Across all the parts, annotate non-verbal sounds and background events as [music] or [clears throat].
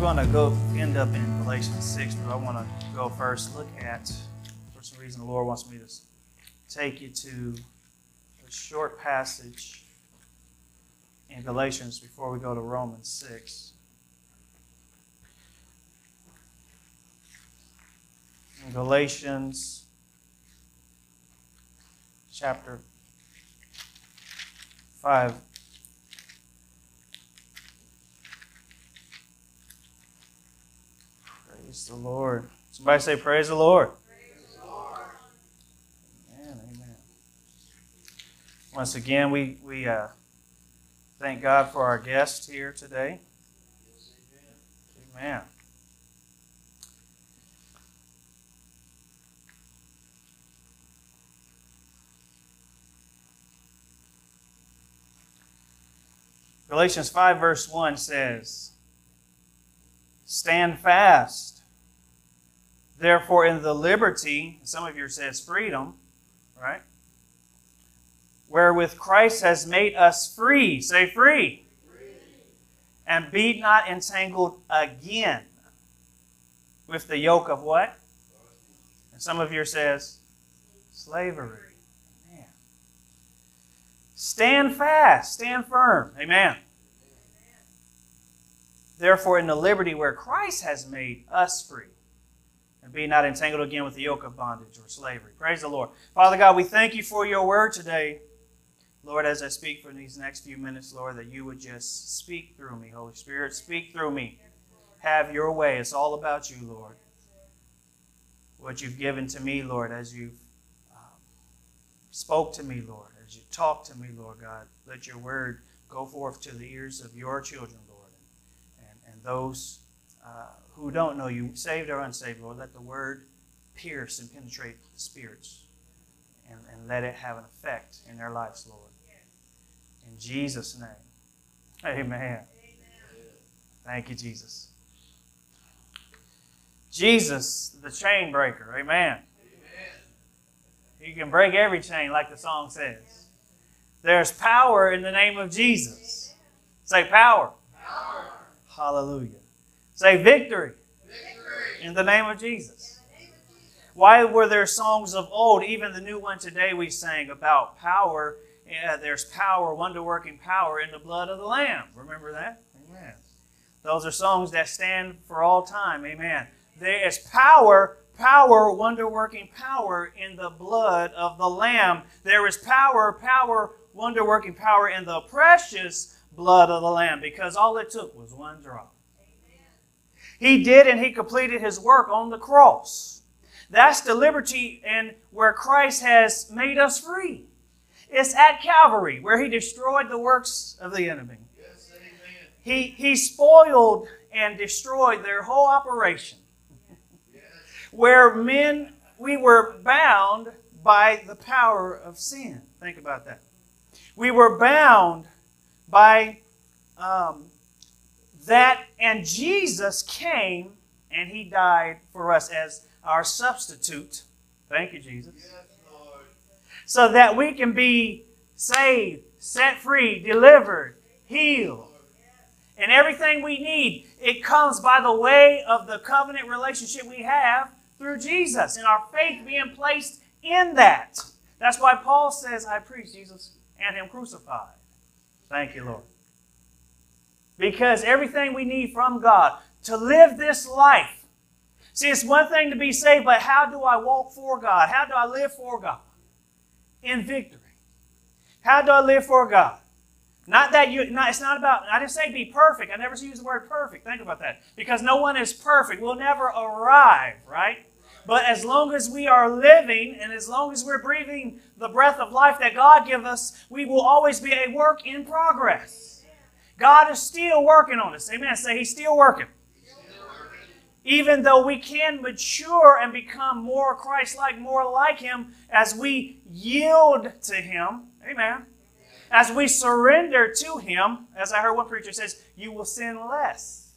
going to go end up in Galatians 6, but I want to go first. Look at, for some reason, the Lord wants me to take you to a short passage in Galatians before we go to Romans 6. In Galatians chapter 5. Praise the Lord. Somebody say, Praise the Lord. Praise the Lord. Amen. Amen. Once again, we, we uh, thank God for our guest here today. Amen. Galatians 5, verse 1 says, Stand fast. Therefore, in the liberty, some of you says freedom, right? Wherewith Christ has made us free. Say free. Free. And be not entangled again with the yoke of what? And some of you says slavery. Amen. Stand fast, stand firm. Amen. Therefore, in the liberty where Christ has made us free, and be not entangled again with the yoke of bondage or slavery. Praise the Lord. Father God, we thank you for your word today. Lord, as I speak for these next few minutes, Lord, that you would just speak through me, Holy Spirit. Speak through me. Have your way. It's all about you, Lord. What you've given to me, Lord, as you've um, spoke to me, Lord, as you talk to me, Lord God. Let your word go forth to the ears of your children, Lord, and, and those uh, who don't know you, saved or unsaved, Lord. Let the word pierce and penetrate the spirits and, and let it have an effect in their lives, Lord. In Jesus' name. Amen. Amen. Thank you, Jesus. Jesus, the chain breaker. Amen. Amen. He can break every chain, like the song says. There's power in the name of Jesus. Say power. Power. Hallelujah. Say victory Victory. in the name of Jesus. Why were there songs of old, even the new one today we sang about power? Yeah, there's power, wonder working power in the blood of the Lamb. Remember that? Amen. Those are songs that stand for all time. Amen. There is power, power, wonder working power in the blood of the Lamb. There is power, power, wonder working power in the precious blood of the Lamb because all it took was one drop. He did and he completed his work on the cross. That's the liberty and where Christ has made us free. It's at Calvary where he destroyed the works of the enemy. Yes. He, he spoiled and destroyed their whole operation. Yes. Where men, we were bound by the power of sin. Think about that. We were bound by um, that, and Jesus came and he died for us as our substitute. Thank you, Jesus. Yes, Lord. So that we can be saved, set free, delivered, healed. And everything we need, it comes by the way of the covenant relationship we have through Jesus and our faith being placed in that. That's why Paul says, I preach Jesus and Him crucified. Thank you, Lord. Because everything we need from God to live this life. See, it's one thing to be saved, but how do I walk for God? How do I live for God? In victory. How do I live for God? Not that you, not, it's not about, I didn't say be perfect. I never use the word perfect. Think about that. Because no one is perfect. We'll never arrive, right? But as long as we are living and as long as we're breathing the breath of life that God gives us, we will always be a work in progress. God is still working on us. Amen. Say He's still working. Still working. Even though we can mature and become more Christ like, more like Him as we yield to Him. Amen. As we surrender to Him, as I heard one preacher says, you will sin less.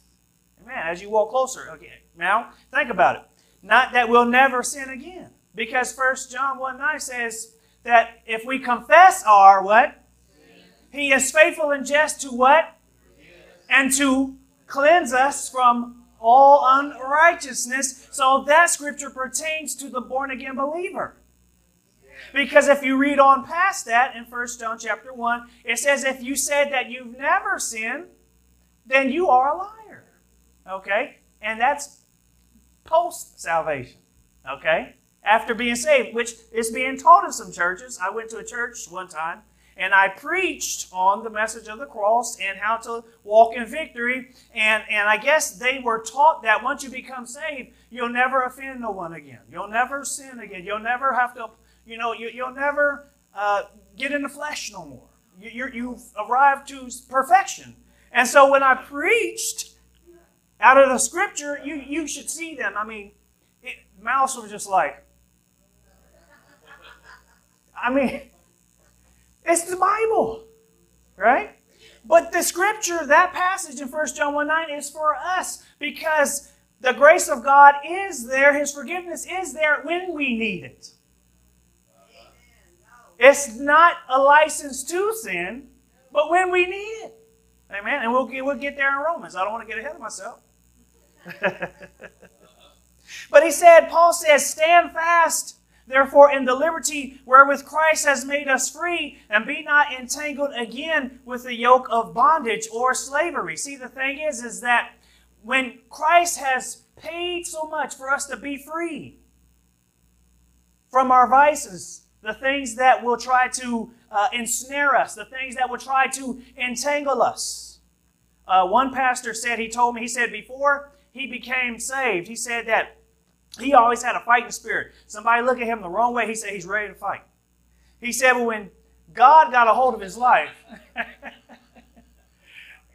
Amen. As you walk closer. Okay. Now, think about it. Not that we'll never sin again. Because 1 John 1 9 says that if we confess our what? He is faithful and just to what? And to cleanse us from all unrighteousness. So that scripture pertains to the born again believer. Because if you read on past that in 1 John chapter 1, it says, if you said that you've never sinned, then you are a liar. Okay? And that's post salvation. Okay? After being saved, which is being taught in some churches. I went to a church one time and I preached on the message of the cross and how to walk in victory. And, and I guess they were taught that once you become saved, you'll never offend no one again. You'll never sin again. You'll never have to, you know, you, you'll never uh, get in the flesh no more. You, you've arrived to perfection. And so when I preached out of the scripture, you, you should see them. I mean, it, Mouse was just like, I mean, it's the Bible, right? But the scripture, that passage in 1 John 1 9 is for us because the grace of God is there, His forgiveness is there when we need it. It's not a license to sin, but when we need it. Amen. And we'll get, we'll get there in Romans. I don't want to get ahead of myself. [laughs] but he said, Paul says, stand fast Therefore, in the liberty wherewith Christ has made us free, and be not entangled again with the yoke of bondage or slavery. See, the thing is, is that when Christ has paid so much for us to be free from our vices, the things that will try to uh, ensnare us, the things that will try to entangle us. Uh, one pastor said, he told me, he said, before he became saved, he said that he always had a fighting spirit. Somebody look at him the wrong way, he said he's ready to fight. He said, well, when God got a hold of his life, [laughs]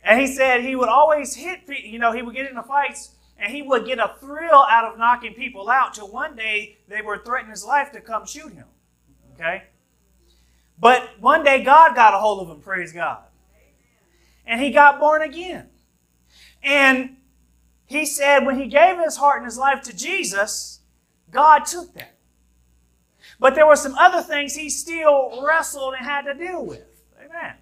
and he said he would always hit, people, you know, he would get into fights and he would get a thrill out of knocking people out till one day they were threatening his life to come shoot him. Okay? But one day God got a hold of him, praise God. And he got born again. And he said when he gave his heart and his life to Jesus, God took that. But there were some other things he still wrestled and had to deal with. Amen.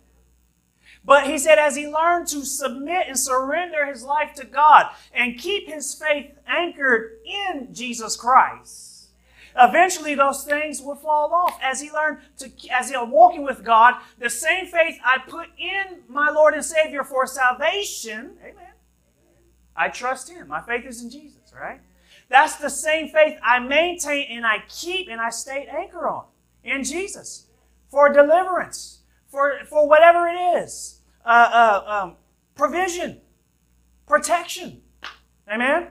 But he said, as he learned to submit and surrender his life to God and keep his faith anchored in Jesus Christ, eventually those things would fall off. As he learned to, as he was walking with God, the same faith I put in my Lord and Savior for salvation, amen I trust Him. My faith is in Jesus, right? That's the same faith I maintain and I keep and I stay anchor on in Jesus for deliverance, for, for whatever it is, uh, uh, um, provision, protection. Amen?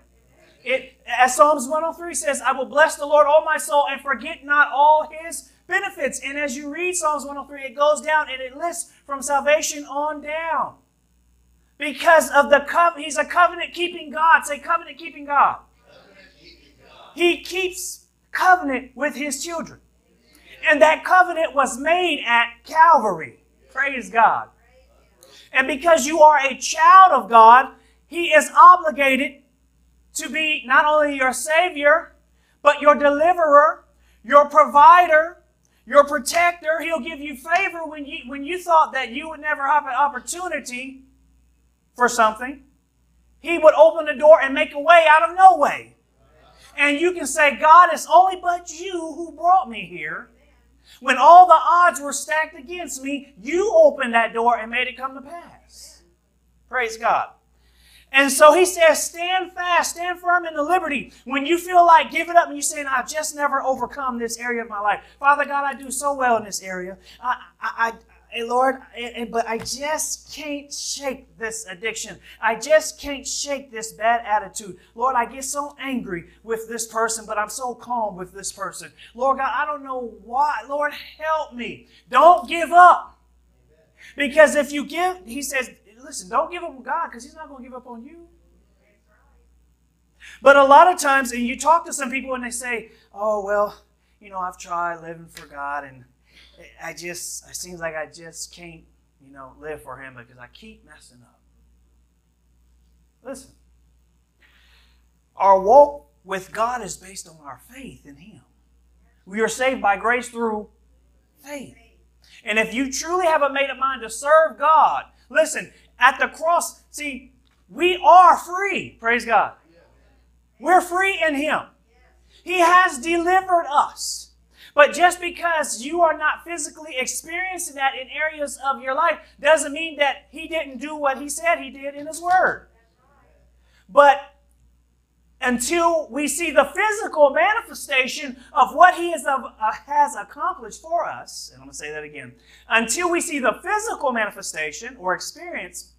It, as Psalms 103 says, I will bless the Lord, all my soul, and forget not all his benefits. And as you read Psalms 103, it goes down and it lists from salvation on down. Because of the covenant, he's a covenant keeping God. Say covenant keeping God. He keeps covenant with his children. And that covenant was made at Calvary. Praise God. And because you are a child of God, he is obligated to be not only your Savior, but your deliverer, your provider, your protector. He'll give you favor when you, when you thought that you would never have an opportunity for something, He would open the door and make a way out of no way. And you can say, God, it's only but you who brought me here. When all the odds were stacked against me, you opened that door and made it come to pass. Praise God. And so he says, stand fast, stand firm in the liberty. When you feel like giving up and you say, I've just never overcome this area of my life. Father God, I do so well in this area. I, I, Hey, Lord, but I just can't shake this addiction. I just can't shake this bad attitude. Lord, I get so angry with this person, but I'm so calm with this person. Lord God, I don't know why. Lord, help me. Don't give up. Because if you give, he says, listen, don't give up on God because he's not going to give up on you. But a lot of times, and you talk to some people and they say, oh, well, you know, I've tried living for God and I just, it seems like I just can't, you know, live for Him because I keep messing up. Listen, our walk with God is based on our faith in Him. We are saved by grace through faith. And if you truly have a made up mind to serve God, listen, at the cross, see, we are free. Praise God. We're free in Him. He has delivered us. But just because you are not physically experiencing that in areas of your life doesn't mean that He didn't do what He said He did in His Word. But until we see the physical manifestation of what He is, uh, has accomplished for us, and I'm going to say that again, until we see the physical manifestation or experience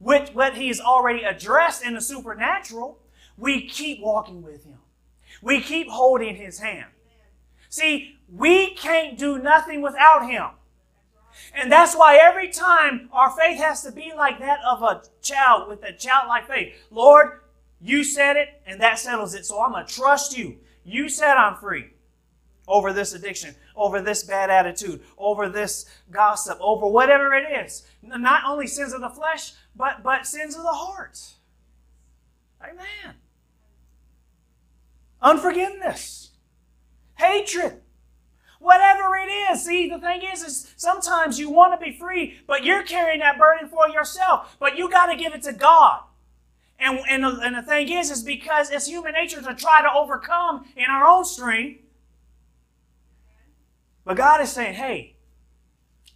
with what He's already addressed in the supernatural, we keep walking with Him. We keep holding His hand. See, we can't do nothing without Him. And that's why every time our faith has to be like that of a child with a childlike faith. Lord, you said it, and that settles it. So I'm going to trust you. You said I'm free over this addiction, over this bad attitude, over this gossip, over whatever it is. Not only sins of the flesh, but, but sins of the heart. Amen. Unforgiveness, hatred, whatever it is. See, the thing is, is sometimes you want to be free, but you're carrying that burden for yourself. But you got to give it to God. And, and, the, and the thing is, is because it's human nature to try to overcome in our own strength. But God is saying, hey,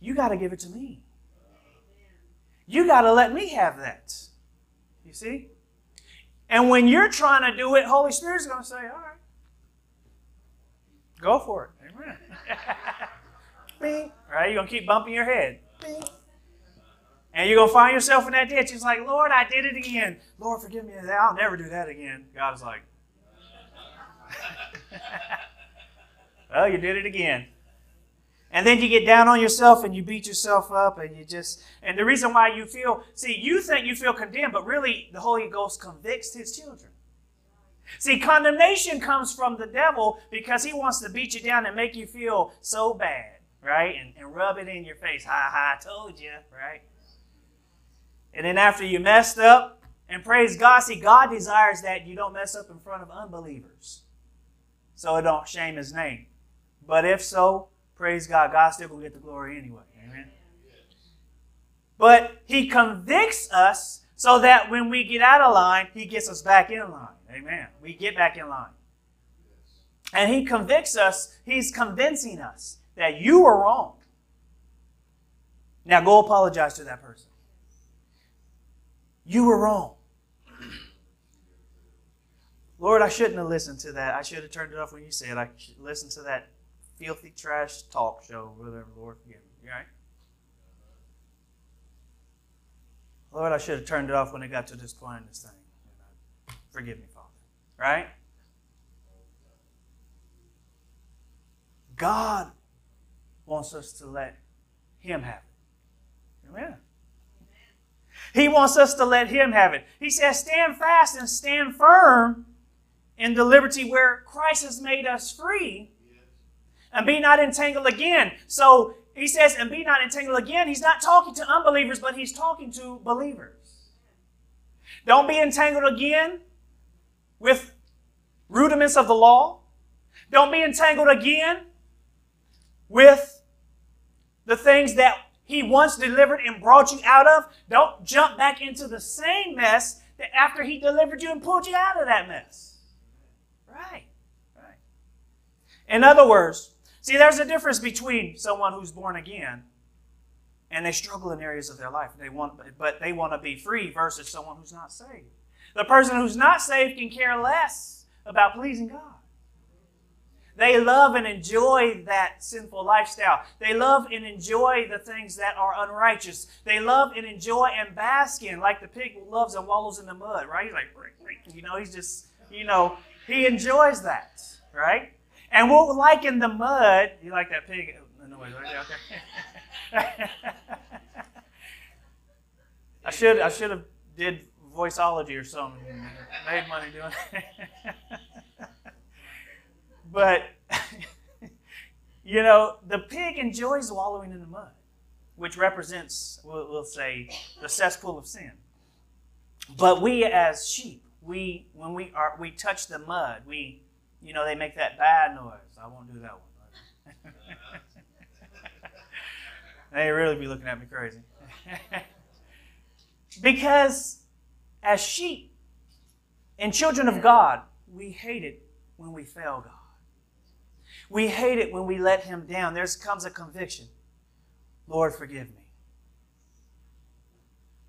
you got to give it to me. You got to let me have that. You see? And when you're trying to do it, Holy Spirit's going to say, all right, go for it. Amen. [laughs] Bing. Right? You're going to keep bumping your head. Bing. And you're going to find yourself in that ditch. It's like, Lord, I did it again. Lord, forgive me. I'll never do that again. God is like, [laughs] well, you did it again. And then you get down on yourself and you beat yourself up and you just, and the reason why you feel, see, you think you feel condemned, but really the Holy Ghost convicts his children. See, condemnation comes from the devil because he wants to beat you down and make you feel so bad, right? And, and rub it in your face. Ha ha, I told you, right? And then after you messed up, and praise God, see, God desires that you don't mess up in front of unbelievers. So it don't shame his name. But if so, praise God, God still will get the glory anyway. Amen. But he convicts us so that when we get out of line, he gets us back in line. Amen. We get back in line. And he convicts us, he's convincing us that you were wrong. Now go apologize to that person. You were wrong. Lord, I shouldn't have listened to that. I should have turned it off when you said I should listen to that filthy trash talk show, whatever, Lord, forgive me. Right? Lord, I should have turned it off when it got to this point in this thing. Forgive me, Father. Right? God wants us to let Him have it. Amen. He wants us to let Him have it. He says, stand fast and stand firm in the liberty where Christ has made us free and be not entangled again. So he says, and be not entangled again. He's not talking to unbelievers, but he's talking to believers. Don't be entangled again with rudiments of the law. Don't be entangled again with the things that he once delivered and brought you out of. Don't jump back into the same mess that after he delivered you and pulled you out of that mess. Right. Right. In other words, see, there's a difference between someone who's born again and they struggle in areas of their life. They want, but they want to be free versus someone who's not saved. The person who's not saved can care less about pleasing God. They love and enjoy that sinful lifestyle. They love and enjoy the things that are unrighteous. They love and enjoy and bask in, like the pig loves and wallows in the mud, right? He's like, you know, he's just, you know, he enjoys that, right? And we'll like in the mud, you like that pig oh, noise, right? Okay. I should I should have did voiceology or something. Made money doing it. but [laughs] you know, the pig enjoys wallowing in the mud, which represents, we'll, we'll say, the cesspool of sin. But we as sheep, we when we are we touch the mud, we you know they make that bad noise. I won't do that one. [laughs] they really be looking at me crazy. [laughs] because as sheep and children of God, we hate it when we fail God. We hate it when we let Him down. There comes a conviction Lord, forgive me.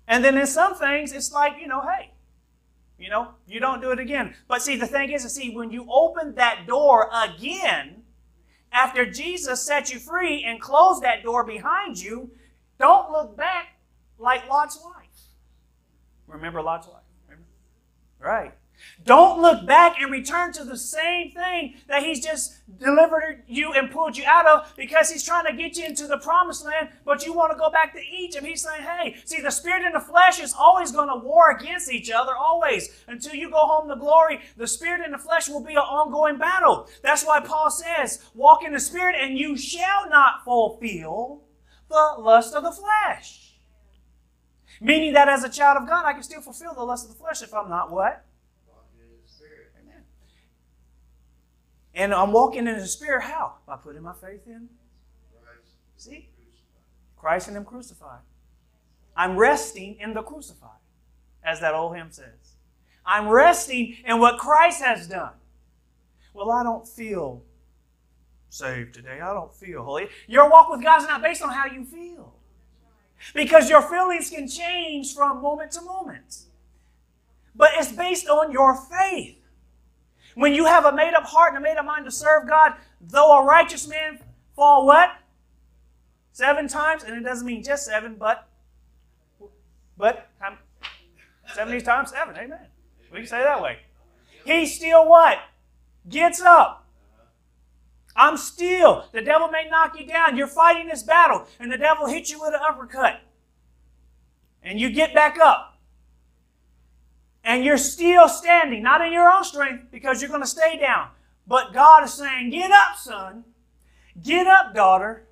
And then in some things, it's like, you know, hey, you know, you don't do it again. But see, the thing is, see, when you open that door again, after Jesus set you free and closed that door behind you, don't look back like Lot's wife. Remember Lot's wife? Remember? Right. Don't look back and return to the same thing that He's just delivered you and pulled you out of because He's trying to get you into the promised land, but you want to go back to Egypt. He's saying, hey, see, the spirit and the flesh is always going to war against each other, always. Until you go home to glory, the spirit and the flesh will be an ongoing battle. That's why Paul says, walk in the spirit and you shall not fulfill the lust of the flesh. Meaning that as a child of God, I can still fulfill the lust of the flesh if I'm not what? And I'm walking in the Spirit how? By putting my faith in. See? Christ and Him crucified. I'm resting in the crucified, as that old hymn says. I'm resting in what Christ has done. Well, I don't feel saved today. I don't feel holy. Your walk with God is not based on how you feel. Because your feelings can change from moment to moment. But it's based on your faith. When you have a made up heart and a made up mind to serve God, though a righteous man fall what? Seven times, and it doesn't mean just seven, but but 70 times seven, amen. We can say that way. He still what? Gets up. I'm still. The devil may knock you down. You're fighting this battle, and the devil hits you with an uppercut. And you get back up and you're still standing, not in your own strength because you're going to stay down. But God is saying, Get up, son. Get up, daughter.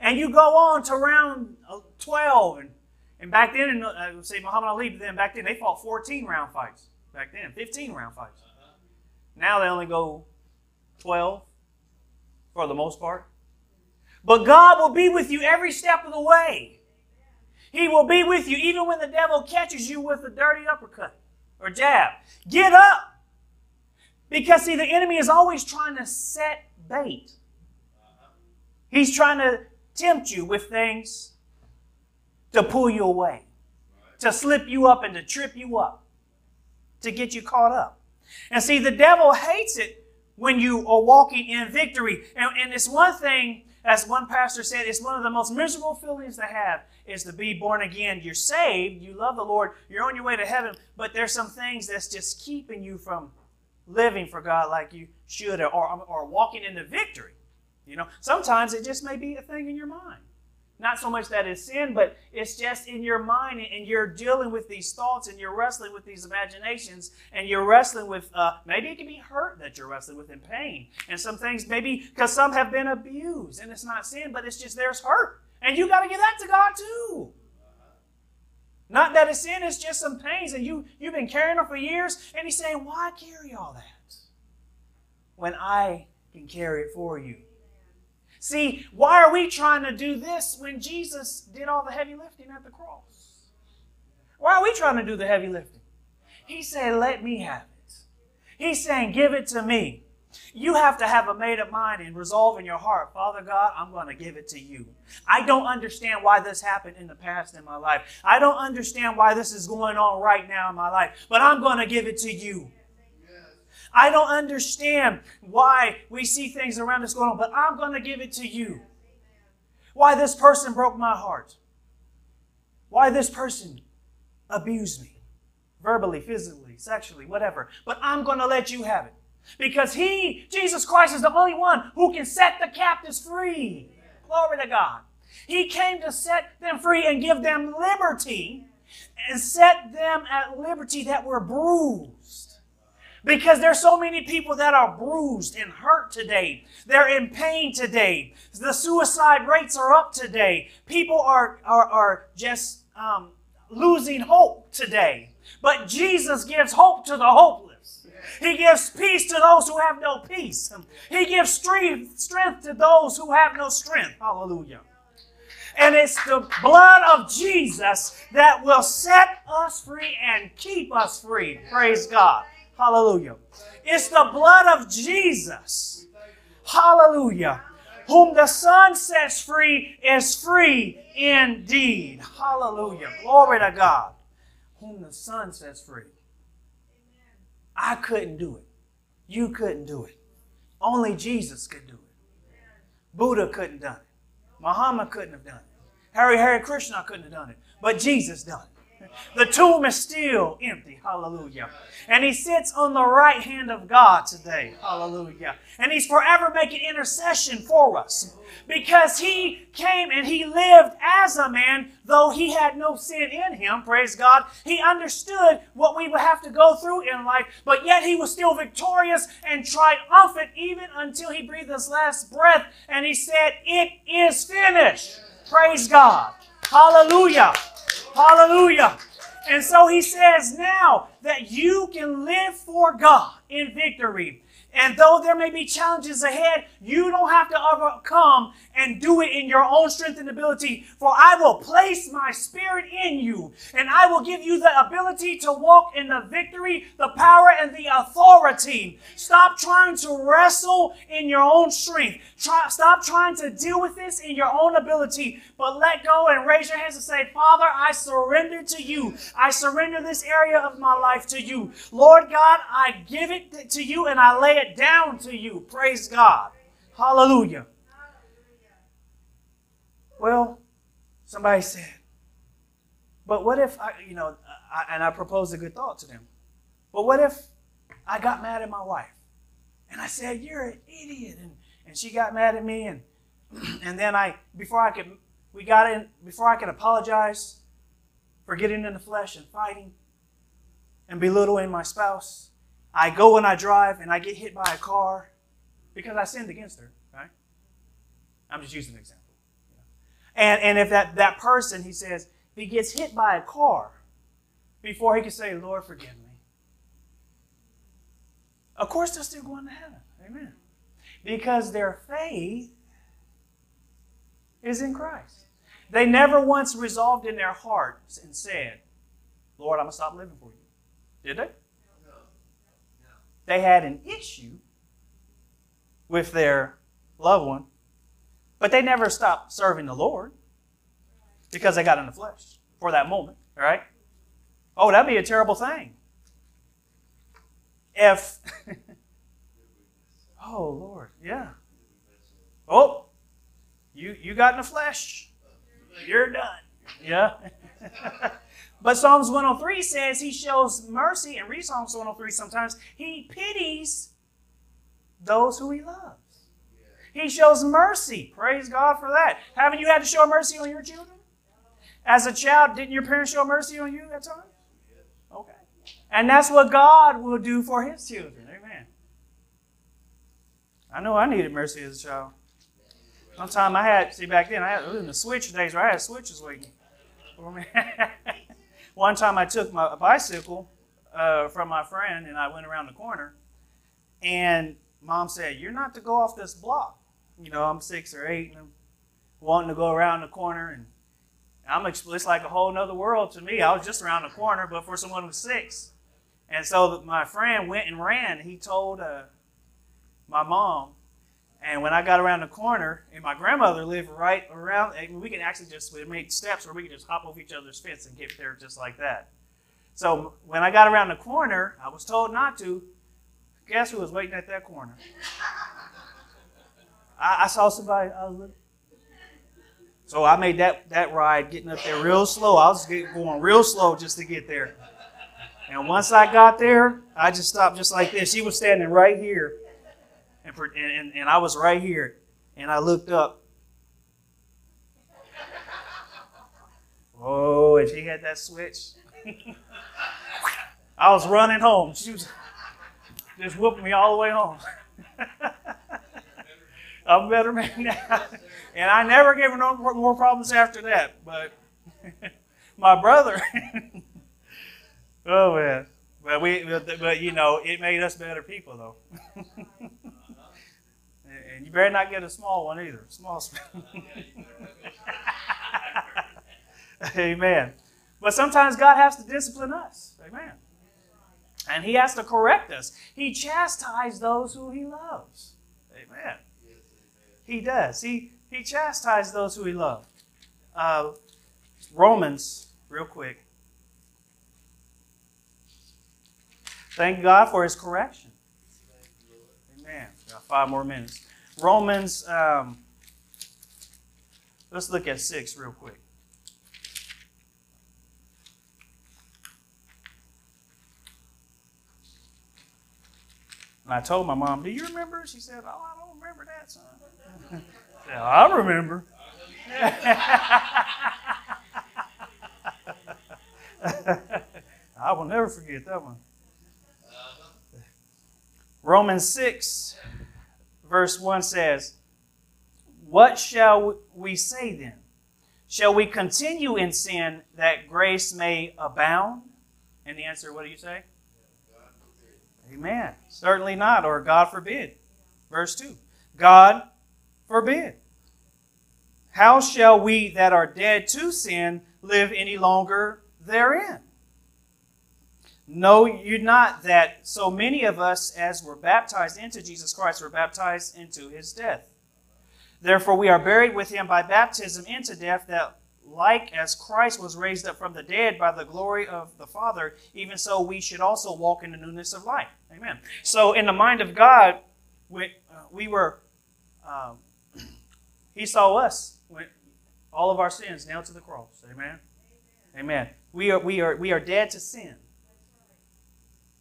And you go on to round uh, 12. And, and back then, and would say Muhammad Ali, but then back then they fought 14 round fights. Back then, 15 round fights. Now they only go 12 for the most part. But God will be with you every step of the way. He will be with you even when the devil catches you with a dirty uppercut or jab. Get up. Because, see, the enemy is always trying to set bait. He's trying to tempt you with things to pull you away, to slip you up and to trip you up, to get you caught up. And see, the devil hates it when you are walking in victory. And, and it's one thing, as one pastor said, it's one of the most miserable feelings to have is to be born again. You're saved, you love the Lord, you're on your way to heaven, but there's some things that's just keeping you from living for God like you should or, or walking into victory. You know, sometimes it just may be a thing in your mind. Not so much that it's sin, but it's just in your mind, and you're dealing with these thoughts, and you're wrestling with these imaginations, and you're wrestling with uh, maybe it can be hurt that you're wrestling with in pain, and some things maybe because some have been abused, and it's not sin, but it's just there's hurt. And you got to give that to God too. Not that it's sin, it's just some pains, and you, you've been carrying them for years, and He's saying, Why carry all that when I can carry it for you? See, why are we trying to do this when Jesus did all the heavy lifting at the cross? Why are we trying to do the heavy lifting? He said, Let me have it. He's saying, Give it to me. You have to have a made up mind and resolve in your heart, Father God, I'm going to give it to you. I don't understand why this happened in the past in my life. I don't understand why this is going on right now in my life, but I'm going to give it to you. I don't understand why we see things around us going on, but I'm going to give it to you. Why this person broke my heart. Why this person abused me verbally, physically, sexually, whatever. But I'm going to let you have it. Because He, Jesus Christ, is the only one who can set the captives free. Glory to God. He came to set them free and give them liberty and set them at liberty that were bruised. Because there's so many people that are bruised and hurt today. They're in pain today. The suicide rates are up today. People are, are, are just um, losing hope today. But Jesus gives hope to the hopeless. He gives peace to those who have no peace. He gives strength, strength to those who have no strength. Hallelujah. And it's the blood of Jesus that will set us free and keep us free. Praise God. Hallelujah. It's the blood of Jesus. Hallelujah. Whom the Son sets free is free indeed. Hallelujah. Glory to God. Whom the Son sets free. I couldn't do it. You couldn't do it. Only Jesus could do it. Buddha couldn't done it. Muhammad couldn't have done it. Hare Hare Krishna couldn't have done it. But Jesus done it. The tomb is still empty. Hallelujah. And he sits on the right hand of God today. Hallelujah. And he's forever making intercession for us because he came and he lived as a man, though he had no sin in him. Praise God. He understood what we would have to go through in life, but yet he was still victorious and triumphant even until he breathed his last breath and he said, It is finished. Praise God. Hallelujah. Hallelujah. And so he says now that you can live for God in victory. And though there may be challenges ahead, you don't have to overcome and do it in your own strength and ability. For I will place my spirit in you, and I will give you the ability to walk in the victory, the power, and the authority. Stop trying to wrestle in your own strength. Try, stop trying to deal with this in your own ability, but let go and raise your hands and say, Father, I surrender to you. I surrender this area of my life to you. Lord God, I give it to you and I lay it down to you. Praise God. Hallelujah. Well, somebody said, but what if I, you know, I, and I proposed a good thought to them. But what if I got mad at my wife? And I said, You're an idiot. And, and she got mad at me. And, [clears throat] and then I, before I could, we got in, before I could apologize for getting in the flesh and fighting and belittling my spouse, I go and I drive and I get hit by a car because I sinned against her, right? I'm just using an example. And, and if that, that person, he says, if he gets hit by a car before he can say, Lord, forgive me, of course they're still going to heaven. Amen. Because their faith is in Christ. They never once resolved in their hearts and said, Lord, I'm going to stop living for you. Did they? They had an issue with their loved one, but they never stopped serving the Lord because they got in the flesh for that moment, right? Oh, that'd be a terrible thing. If, [laughs] oh Lord, yeah. Oh, you you got in the flesh, you're done. Yeah. [laughs] but Psalms 103 says he shows mercy, and read Psalms 103 sometimes. He pities those who he loves. He shows mercy. Praise God for that. Haven't you had to show mercy on your children? As a child, didn't your parents show mercy on you at times? Okay. And that's what God will do for his children. Amen. I know I needed mercy as a child. One time I had, see back then, I had, it was in the switch days where I had switches waiting for me. [laughs] One time I took my bicycle uh, from my friend and I went around the corner and mom said, You're not to go off this block. You know, I'm six or eight and I'm wanting to go around the corner and I'm it's like a whole other world to me. I was just around the corner, but for someone who's six. And so my friend went and ran. He told uh, my mom. And when I got around the corner, and my grandmother lived right around, and we could actually just we made steps where we could just hop over each other's fence and get there just like that. So when I got around the corner, I was told not to. Guess who was waiting at that corner? I, I saw somebody. I was looking. So I made that, that ride getting up there real slow. I was going real slow just to get there. And once I got there, I just stopped just like this. She was standing right here, and, and, and I was right here. And I looked up. Oh, and she had that switch. [laughs] I was running home. She was just whooping me all the way home. [laughs] I'm a better man [laughs] now. And I never gave her no more problems after that. But my brother, oh man, but we, but you know, it made us better people though. You better not get a small one either. Small. [laughs] [laughs] Amen. But sometimes God has to discipline us. Amen. And He has to correct us. He chastises those who He loves. Amen. He does. He, he chastises those who He loves. Uh, Romans, real quick. Thank God for His correction. Amen. Got five more minutes. Romans, um, let's look at six real quick. And I told my mom, Do you remember? She said, Oh, I don't remember that, son. [laughs] I remember. [laughs] I will never forget that one. Romans 6, verse 1 says, What shall we say then? Shall we continue in sin that grace may abound? And the answer, what do you say? Amen. Certainly not, or God forbid. Verse 2 God forbid. How shall we that are dead to sin live any longer therein? Know you not that so many of us as were baptized into Jesus Christ were baptized into his death? Therefore, we are buried with him by baptism into death, that like as Christ was raised up from the dead by the glory of the Father, even so we should also walk in the newness of life. Amen. So, in the mind of God, we, uh, we were, um, [clears throat] He saw us, all of our sins nailed to the cross. Amen. Amen. We are, we are, we are dead to sin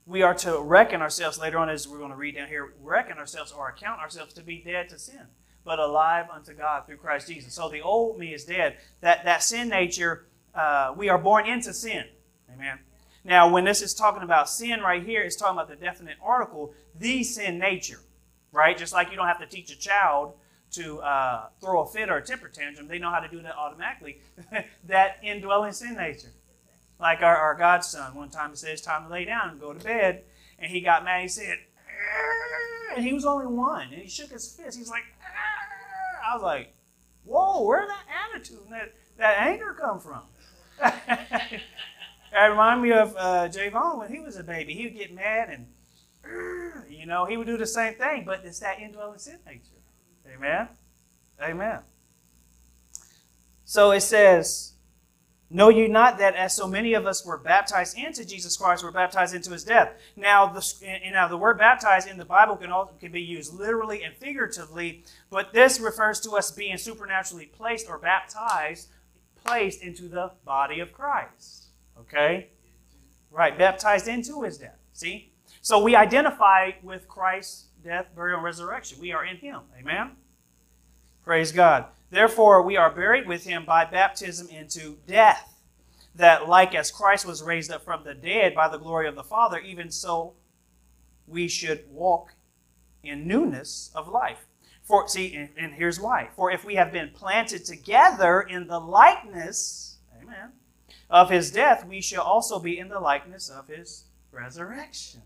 we are to reckon ourselves later on, as we're going to read down here, reckon ourselves or account ourselves to be dead to sin, but alive unto God through Christ Jesus. So the old me is dead. That that sin nature, uh, we are born into sin. Amen. Now, when this is talking about sin right here, it's talking about the definite article, the sin nature, right? Just like you don't have to teach a child to uh, throw a fit or a temper tantrum, they know how to do that automatically. [laughs] that indwelling sin nature. Like our, our godson, one time he said, It's time to lay down and go to bed. And he got mad. He said, and he was only one. And he shook his fist. He's like, I was like, Whoa, where that attitude and that, that anger come from? [laughs] that reminded me of uh, Javon when he was a baby. He would get mad and, you know, he would do the same thing, but it's that indwelling sin nature. Amen? Amen. So it says, Know you not that as so many of us were baptized into Jesus Christ, were baptized into his death? Now, the, eh, eh, now the word baptized in the Bible can, also, can be used literally and figuratively, but this refers to us being supernaturally placed or baptized, placed into the body of Christ. Okay? Right, baptized into his death. See? So we identify with Christ's death, burial, and resurrection. We are in him. Amen? Praise God. Therefore, we are buried with him by baptism into death, that like as Christ was raised up from the dead by the glory of the Father, even so we should walk in newness of life. For see, and, and here's why. For if we have been planted together in the likeness, amen, of his death, we shall also be in the likeness of his resurrection.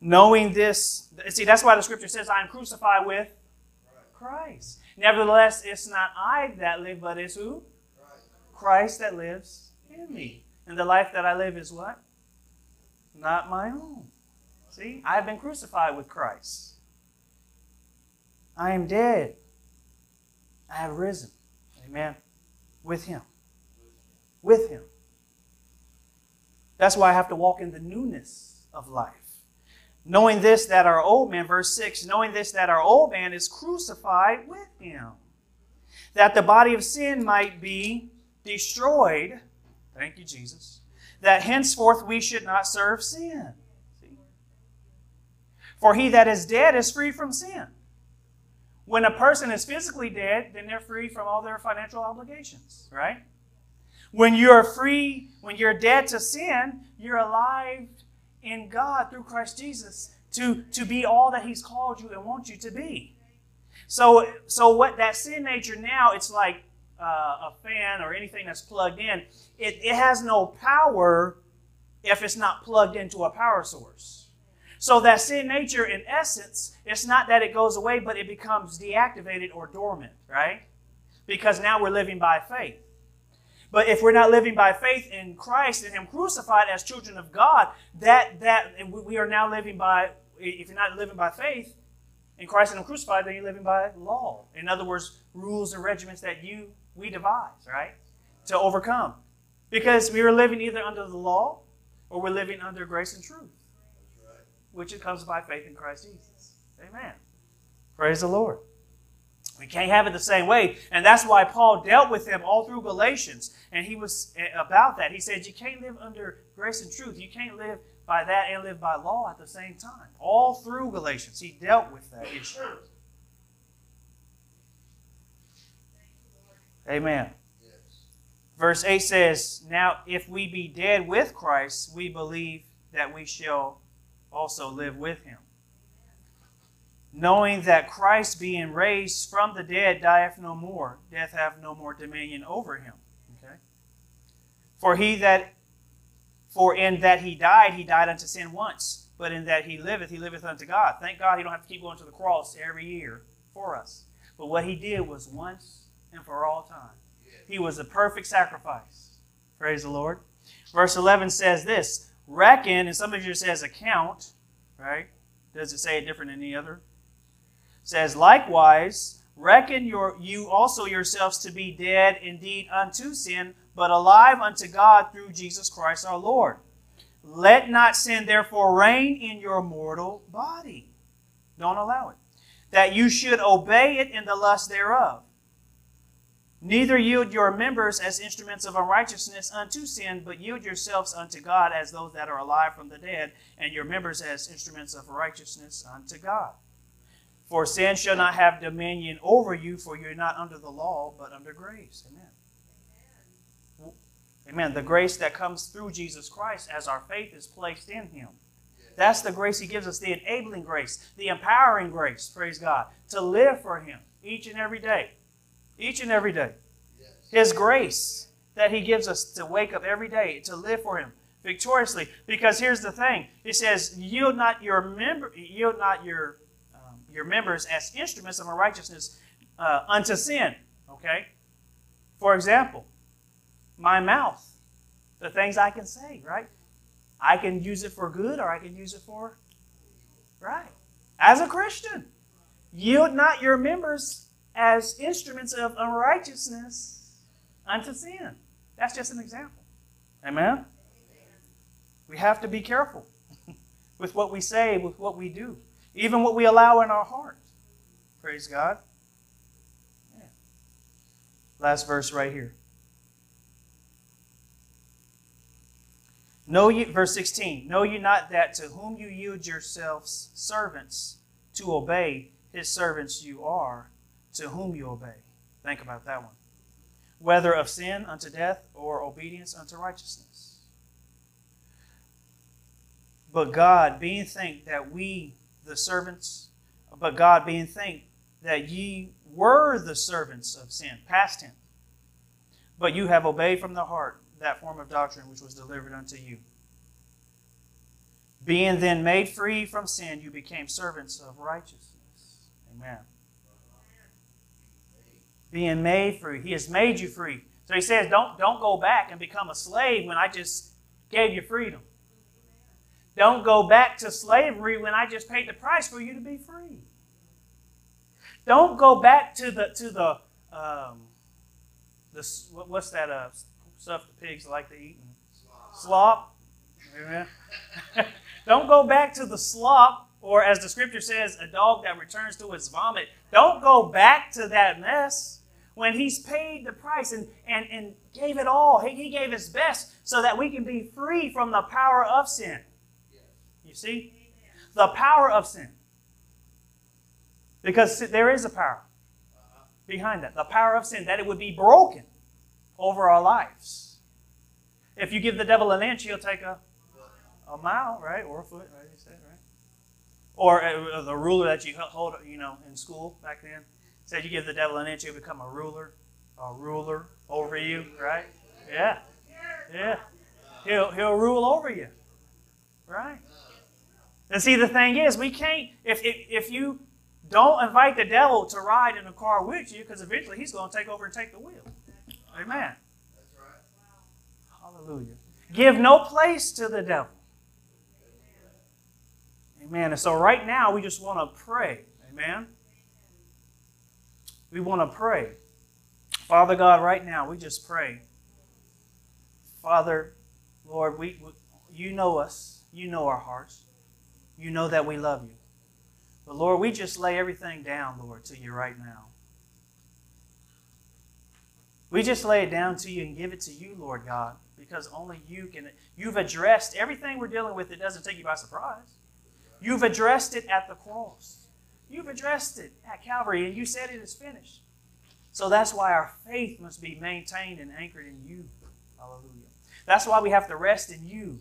Knowing this, see, that's why the scripture says, I am crucified with Christ. Nevertheless, it's not I that live, but it's who? Christ that lives in me. And the life that I live is what? Not my own. See, I have been crucified with Christ. I am dead. I have risen. Amen. With Him. With Him. That's why I have to walk in the newness of life. Knowing this, that our old man, verse 6, knowing this, that our old man is crucified with him, that the body of sin might be destroyed. Thank you, Jesus. That henceforth we should not serve sin. See? For he that is dead is free from sin. When a person is physically dead, then they're free from all their financial obligations, right? When you're free, when you're dead to sin, you're alive in God through Christ Jesus to, to be all that He's called you and wants you to be. So, so what that sin nature now, it's like uh, a fan or anything that's plugged in. It, it has no power if it's not plugged into a power source. So that sin nature, in essence, it's not that it goes away, but it becomes deactivated or dormant, right? Because now we're living by faith. But if we're not living by faith in Christ and Him crucified as children of God, that that we are now living by. If you're not living by faith in Christ and Him crucified, then you're living by law. In other words, rules and regiments that you we devise, right, to overcome, because we are living either under the law or we're living under grace and truth, which it comes by faith in Christ Jesus. Amen. Praise the Lord. We can't have it the same way. And that's why Paul dealt with them all through Galatians. And he was eh, about that. He said, You can't live under grace and truth. You can't live by that and live by law at the same time. All through Galatians, he dealt with that issue. Amen. Yes. Verse 8 says, Now if we be dead with Christ, we believe that we shall also live with him. Knowing that Christ being raised from the dead dieth no more, death hath no more dominion over him. Okay? For he that for in that he died, he died unto sin once, but in that he liveth, he liveth unto God. Thank God he don't have to keep going to the cross every year for us. But what he did was once and for all time. He was a perfect sacrifice. Praise the Lord. Verse 11 says this Reckon, and some of you says account, right? Does it say it different than any other? Says, Likewise, reckon your, you also yourselves to be dead indeed unto sin, but alive unto God through Jesus Christ our Lord. Let not sin therefore reign in your mortal body. Don't allow it. That you should obey it in the lust thereof. Neither yield your members as instruments of unrighteousness unto sin, but yield yourselves unto God as those that are alive from the dead, and your members as instruments of righteousness unto God. For sin shall not have dominion over you, for you're not under the law, but under grace. Amen. Amen. The grace that comes through Jesus Christ as our faith is placed in Him. That's the grace He gives us, the enabling grace, the empowering grace, praise God, to live for Him each and every day. Each and every day. Yes. His grace that He gives us to wake up every day, to live for Him victoriously. Because here's the thing it says, yield not your, member, yield not your your members as instruments of unrighteousness uh, unto sin. Okay? For example, my mouth, the things I can say, right? I can use it for good or I can use it for right. As a Christian, yield not your members as instruments of unrighteousness unto sin. That's just an example. Amen? We have to be careful [laughs] with what we say, with what we do even what we allow in our heart. Praise God. Yeah. Last verse right here. Know you, verse 16, know you not that to whom you yield yourselves servants to obey, his servants you are, to whom you obey. Think about that one. Whether of sin unto death or obedience unto righteousness. But God, being think that we the servants, but God being thanked that ye were the servants of sin, past tense. But you have obeyed from the heart that form of doctrine which was delivered unto you. Being then made free from sin, you became servants of righteousness. Amen. Being made free. He has made you free. So he says, don't, don't go back and become a slave when I just gave you freedom. Don't go back to slavery when I just paid the price for you to be free. Don't go back to the to the um, the what's that uh, stuff the pigs like to eat? Slop. Amen. [laughs] Don't go back to the slop, or as the scripture says, a dog that returns to its vomit. Don't go back to that mess when he's paid the price and, and, and gave it all. He, he gave his best so that we can be free from the power of sin. You see? The power of sin. Because there is a power behind that. The power of sin, that it would be broken over our lives. If you give the devil an inch, he'll take a, a mile, right? Or a foot, right? You said, right? Or uh, the ruler that you hold, you know, in school back then. Said you give the devil an inch, he'll become a ruler, a ruler over you, right? Yeah. Yeah. He'll, he'll rule over you. Right? And see, the thing is, we can't, if, if, if you don't invite the devil to ride in a car with you, because eventually he's going to take over and take the wheel. Amen. Right. Hallelujah. Give no place to the devil. Amen. And so right now we just want to pray. Amen. We want to pray. Father God, right now we just pray. Father, Lord, we, we you know us. You know our hearts. You know that we love you. But Lord, we just lay everything down, Lord, to you right now. We just lay it down to you and give it to you, Lord God, because only you can. You've addressed everything we're dealing with. It doesn't take you by surprise. You've addressed it at the cross. You've addressed it at Calvary, and you said it is finished. So that's why our faith must be maintained and anchored in you. Hallelujah. That's why we have to rest in you.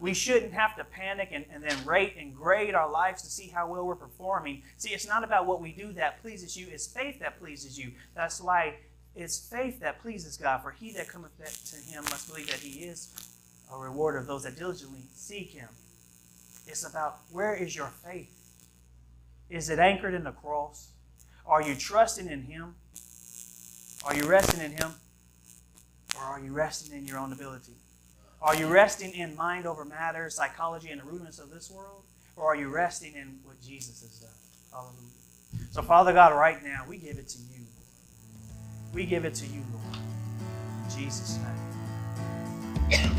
We shouldn't have to panic and, and then rate and grade our lives to see how well we're performing. See, it's not about what we do that pleases you, it's faith that pleases you. That's why it's faith that pleases God. For he that cometh to him must believe that he is a rewarder of those that diligently seek him. It's about where is your faith? Is it anchored in the cross? Are you trusting in him? Are you resting in him? Or are you resting in your own ability? Are you resting in mind over matter, psychology, and the rudiments of this world? Or are you resting in what Jesus has done? Hallelujah. So, Father God, right now, we give it to you. We give it to you, Lord. In Jesus' name.